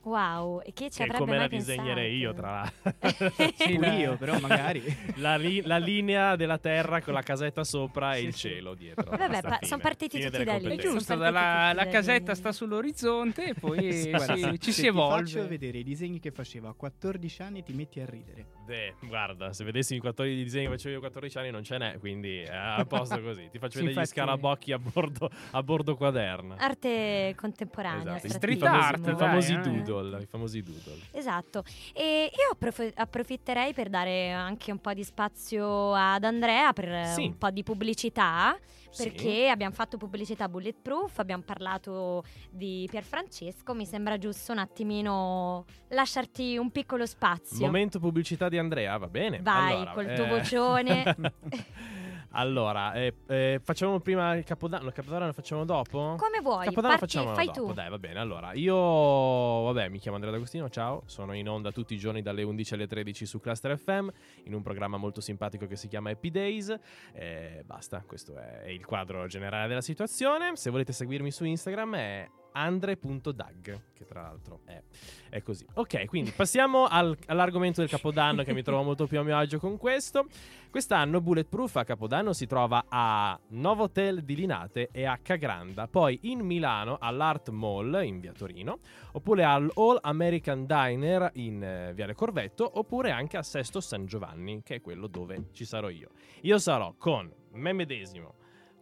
Wow, e chi ci Che avrebbe come mai la disegnerei io, pensato? tra l'altro. Sì, la- io, però magari. la, li- la linea della terra con la casetta sopra e Sì, il sì. cielo dietro. Vabbè, pa- fine. son partiti Fine tutti da lì. È giusto, Sono la, la da casetta sta sull'orizzonte e poi Sì, si- guarda, ci Se si ti evolve. faccio vedere i disegni che facevo a 14 anni ti metti a ridere. Beh, guarda, se vedessi i 14 disegni che facevo io a 14 anni non ce n'è, quindi è a posto così. Ti faccio Sì, vedere gli infatti- scarabocchi a bordo, a bordo quaderna. Arte contemporanea. Esatto, street famosi- art, i dai, famosi eh. Doodle, i famosi doodle. Esatto, e io approf- approfitterei per dare anche un po' di spazio ad Andrea per Sì. un po' di pubblicità, Sì. perché abbiamo fatto pubblicità bulletproof, abbiamo parlato di Pierfrancesco, mi sembra giusto un attimino lasciarti un piccolo spazio. Momento pubblicità di Andrea, va bene. Vai, Allora, col tuo eh, vocione. allora, eh, eh, facciamo prima il capodanno, il capodanno lo facciamo dopo? Come vuoi, Capodanno parti- facciamo fai dopo, tu. dai, va bene. Allora, io vabbè, mi chiamo Andrea D'Agostino, ciao, sono in onda tutti i giorni dalle 11 alle 13 su Cluster FM in un programma molto simpatico che si chiama Happy Days. Eh, basta, questo è, è il quadro generale della situazione. Se volete seguirmi su Instagram è andre.dag, che tra l'altro è, è così. Ok, quindi passiamo al- all'argomento del Capodanno che mi trovo molto più a mio agio con questo. Quest'anno Bulletproof a Capodanno si trova a Novotel di Linate e a Cagranda, poi in Milano all'Art Mall in via Torino, oppure al All American Diner in eh, Viale Corvetto, oppure anche a Sesto San Giovanni, che è quello dove ci sarò io. Io sarò con me medesimo,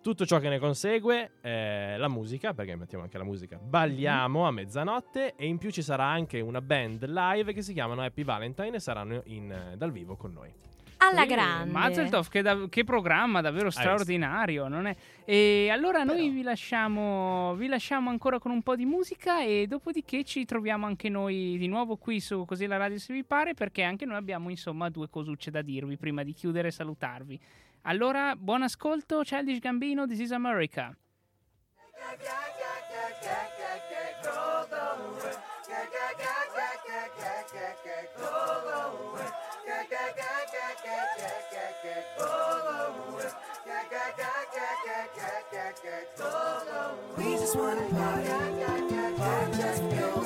tutto ciò che ne consegue, eh, la musica, perché mettiamo anche la musica, balliamo a mezzanotte e in più ci sarà anche una band live che si chiamano Happy Valentine e saranno in, eh, dal vivo con noi. Alla Eh, grande. Mazeltov, che, da- che programma davvero straordinario. non è? E allora noi vi lasciamo, vi lasciamo ancora con un po' di musica e dopodiché ci troviamo anche noi di nuovo qui su Così la radio se vi pare perché anche noi abbiamo insomma due cosucce da dirvi prima di chiudere e salutarvi. Allora, buon ascolto, Childish Gambino, This is America. We just wanna party, party just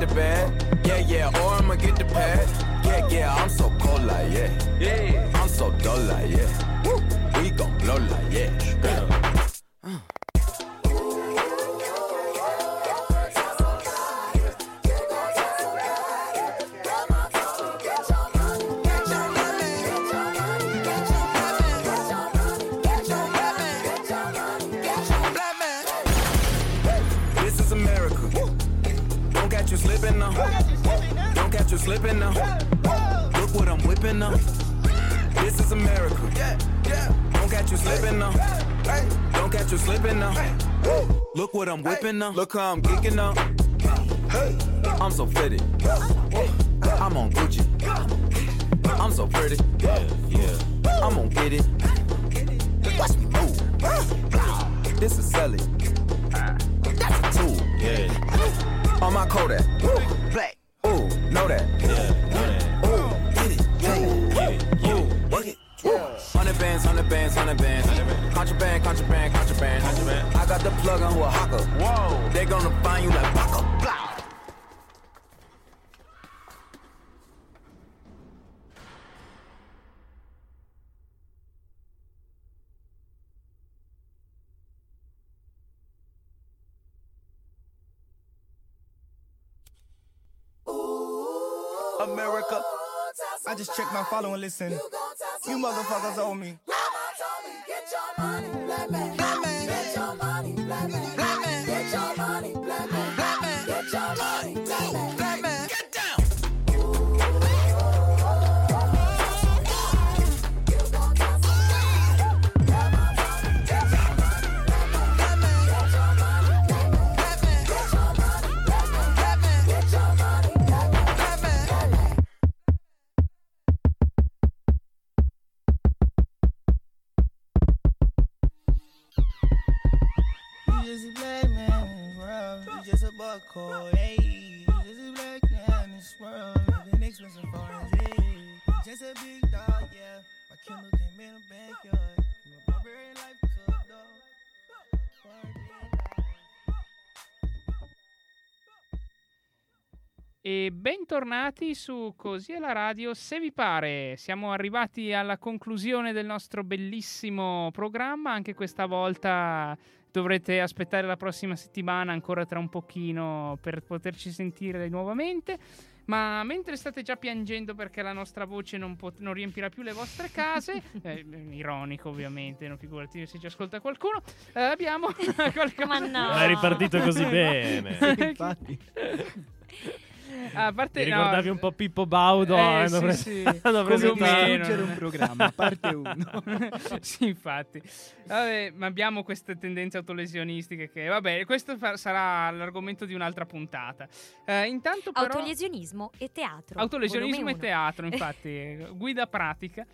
the bag. Don't catch you slipping now. Look what I'm whipping now. Look how I'm kicking now. I'm so fitted. I'm on Gucci. I'm so pretty. Yeah, yeah. I'm gonna get it. Watch me move. This is selling. That's a tool. Yeah. On my Kodak. The plug on who a hawker. Whoa. They gonna find you like Baka. Blah. America. I just checked my follow and listen. You motherfuckers owe me nobody blame me. E bentornati su Così è la radio. Se vi pare, siamo arrivati alla conclusione del nostro bellissimo programma. Anche questa volta dovrete aspettare la prossima settimana, ancora tra un pochino, per poterci sentire nuovamente. Ma mentre state già piangendo perché la nostra voce non, pot- non riempirà più le vostre case, eh, ironico ovviamente, non figurati se ci ascolta qualcuno, eh, abbiamo qualcosa. Ma no. Non è ripartito così bene. Infatti. A parte no, ricordavi un po' Pippo Baudo? Eh, hanno sì, pre- sì. Come preso. Distruggere un programma, parte 1. sì, infatti. Vabbè, ma abbiamo queste tendenze autolesionistiche che, vabbè, questo fa- sarà l'argomento di un'altra puntata. Eh, intanto però... Autolesionismo e teatro. Autolesionismo e teatro, infatti, guida pratica,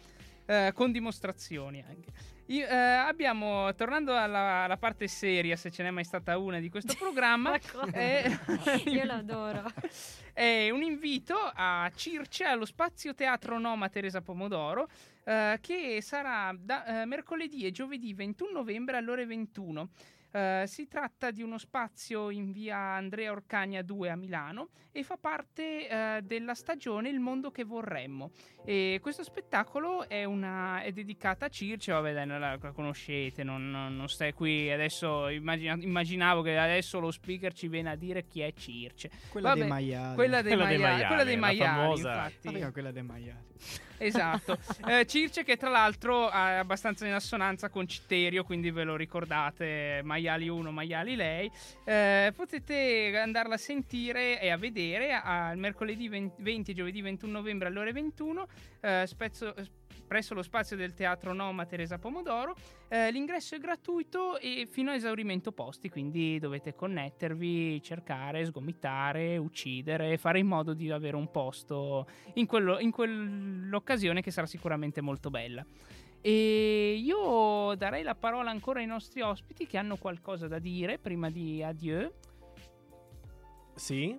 eh, con dimostrazioni anche. Io, eh, abbiamo, tornando alla, alla parte seria, se ce n'è mai stata una di questo programma, eh, Io lo adoro. è un invito a Circe allo Spazio Teatro Noma Teresa Pomodoro eh, che sarà da, eh, mercoledì e giovedì 21 novembre alle ore 21. Eh, si tratta di uno spazio in via Andrea Orcagna 2 a Milano e fa parte eh, della stagione Il mondo che vorremmo. E questo spettacolo è, una, è dedicata a Circe, vabbè dai, non la, la conoscete, non, non- non stai qui adesso, immagina- immaginavo che adesso lo speaker ci viene a dire chi è Circe. Quella Vabbè, dei maiali. Quella dei Quella maiali, maiali, quella dei maiali, famosa- infatti. Aveva quella dei maiali. Esatto. Eh, Circe che tra l'altro è abbastanza in assonanza con Citterio, quindi ve lo ricordate, maiali 1, maiali lei. Eh, potete andarla a sentire e a vedere al mercoledì 20 20 e giovedì 21 novembre alle ore 21 eh, spezzo- presso lo spazio del Teatro Noma Teresa Pomodoro. Eh, l'ingresso è gratuito e fino a esaurimento posti, quindi dovete connettervi, cercare, sgomitare, uccidere, fare in modo di avere un posto in, quello- in quell'occasione che sarà sicuramente molto bella. E io darei la parola ancora ai nostri ospiti che hanno qualcosa da dire prima di adieu. Sì?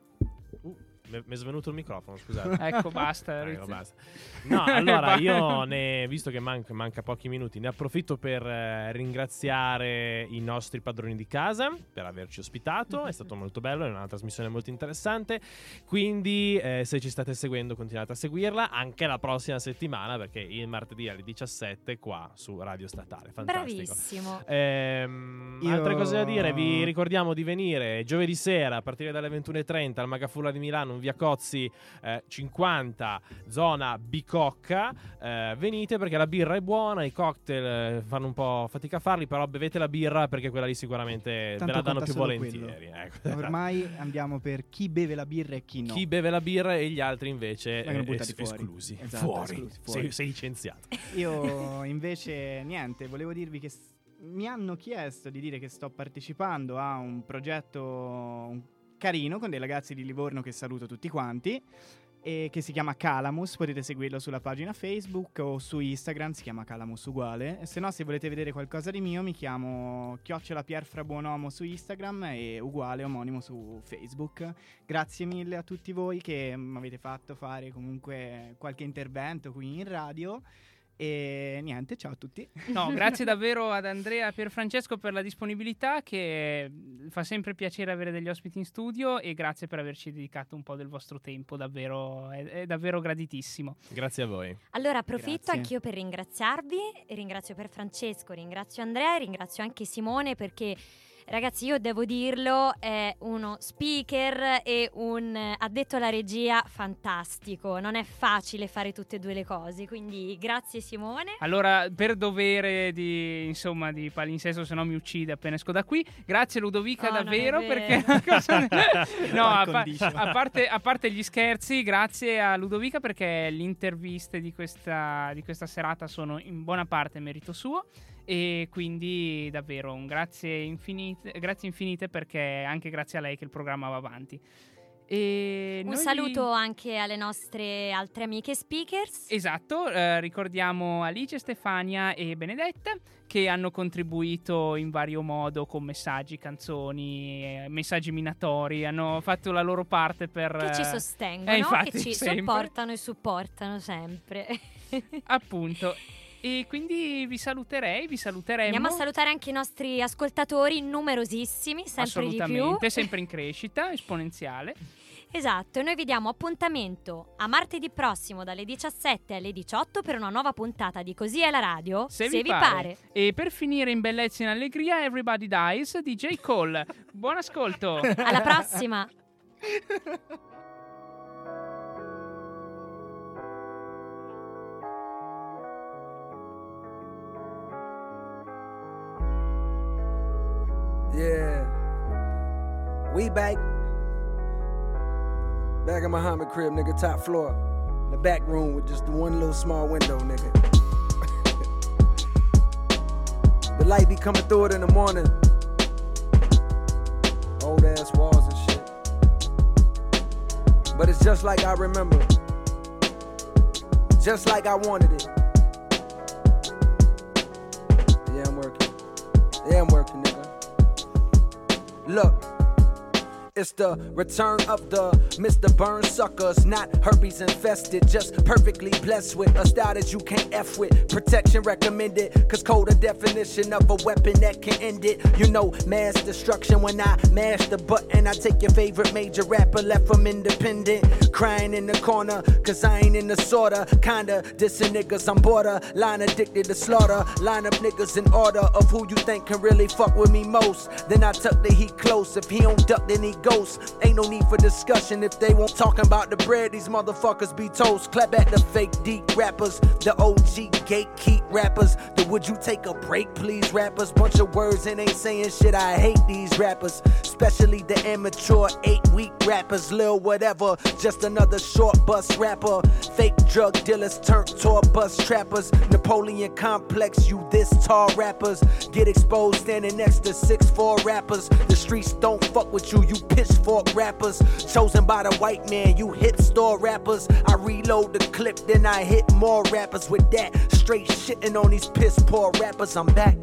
Mi è svenuto il microfono, scusate. Ecco, basta. Ecco, basta. No, allora io ne, visto che manca, manca pochi minuti, ne approfitto per eh, ringraziare i nostri padroni di casa per averci ospitato. È stato molto bello, è una trasmissione molto interessante. Quindi, eh, se ci state seguendo, continuate a seguirla anche la prossima settimana, perché il martedì alle 17 qua su Radio Statale. Fantastico. Bravissimo. Ehm, Io- Altre cose da dire, vi ricordiamo di venire giovedì sera a partire dalle 21.30 al Magafulla di Milano, via Cozzi eh, 50, zona Bicocca. Eh, venite perché la birra è buona, i cocktail eh, fanno un po' fatica a farli, però bevete la birra perché quella lì sicuramente Tanto ve la danno più volentieri. ecco. Ormai andiamo per chi beve la birra e chi no. Chi beve la birra e gli altri invece Vengono eh, es- fuori. esclusi. Esatto, fuori. esclusi, fuori. Sei, sei licenziato. Io invece niente, volevo dirvi che mi hanno chiesto di dire che sto partecipando a un progetto un- carino con dei ragazzi di Livorno che saluto tutti quanti e che si chiama Calamus, potete seguirlo sulla pagina Facebook o su Instagram, si chiama Calamus uguale. Se no, se volete vedere qualcosa di mio, mi chiamo Chiocciola Pierfra Buonomo su Instagram e uguale omonimo su Facebook. Grazie mille a tutti voi che mi avete fatto fare comunque qualche intervento qui in radio E niente, ciao a tutti. No, grazie davvero ad Andrea e Pier Francesco per la disponibilità, che mm, fa sempre piacere avere degli ospiti in studio e grazie per averci dedicato un po' del vostro tempo, davvero, è, è davvero graditissimo. Grazie a voi. Allora approfitto Grazie. anch'io per ringraziarvi, ringrazio per Francesco, ringrazio Andrea, e ringrazio anche Simone perché ragazzi io devo dirlo è uno speaker e un eh, addetto alla regia fantastico, non è facile fare tutte e due le cose, quindi grazie Simone. Allora, per dovere di, insomma, di palinsesto, se no mi uccide appena esco da qui. Grazie Ludovica, Oh, davvero, vero. perché... no, a, pa- a parte, a parte gli scherzi, grazie a Ludovica perché le interviste di questa, di questa serata sono in buona parte merito suo. E quindi davvero un grazie infinite, grazie infinite perché anche grazie a lei che il programma va avanti. E Un noi- saluto anche alle nostre altre amiche speakers. Esatto, eh, ricordiamo Alice, Stefania e Benedetta che hanno contribuito in vario modo con messaggi, canzoni, eh, messaggi minatori, hanno fatto la loro parte per... Che ci eh, sostengono, eh, infatti, che ci sempre. sopportano e supportano sempre. Appunto. E quindi vi saluterei, vi saluteremo. Andiamo a salutare anche i nostri ascoltatori numerosissimi, sempre di più. Assolutamente, sempre in crescita esponenziale. Esatto, e noi vi diamo appuntamento a martedì prossimo dalle 17 alle 18 per una nuova puntata di Così è la radio, Se, vi, pare. E per finire in bellezza e in allegria, Everybody Dies, DJ Cole. Buon ascolto. Alla prossima! Yeah. We back. Back in Muhammad crib, nigga, top floor. The back room with just the one little small window, nigga. the light be coming through it in the morning. Old ass walls and shit. But it's just like I remember. Just like I wanted it. Yeah, I'm working. Yeah, I'm working, nigga. Look. It's the return of the Mr. Burn suckers, not herpes infested, just perfectly blessed with a style that you can't F with. Protection recommended, cause code a definition of a weapon that can end it. You know, mass destruction when I mash the button. I take your favorite major rapper, left from independent, crying in the corner, cause I ain't in the sorta. Kinda dissing niggas, I'm border, line addicted to slaughter. Line up niggas in order of who you think can really fuck with me most. Then I tuck the heat close, if he don't duck, then he ghost. Ain't no need for discussion if they won't talking about the bread. These motherfuckers be toast. Clap at the fake deep rappers, the OG gatekeep rappers. The would you take a break, please, rappers? Bunch of words and ain't saying shit. I hate these rappers, especially the immature eight week rappers. Lil whatever, just another short bus rapper. Fake drug dealers turned tour bus trappers. Napoleon complex, you this tall rappers. Get exposed standing next to six four rappers. The streets don't fuck with you, you pitchfork rappers. Chosen by the white man, you hit store rappers. I reload the clip, then I hit more rappers with that. Straight shitting on these piss poor rappers. I'm back.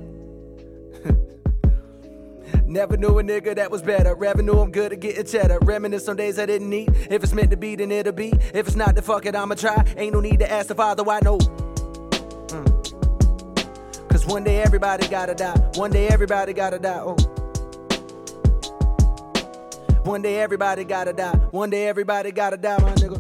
Never knew a nigga that was better. Revenue, I'm good at getting cheddar. Reminisce on days I didn't eat. If it's meant to be, then it'll be. If it's not, then fuck it, I'ma try. Ain't no need to ask the father why no. Mm. Cause one day everybody gotta die. One day everybody gotta die. Oh. One day everybody gotta die. One day everybody gotta die, my nigga.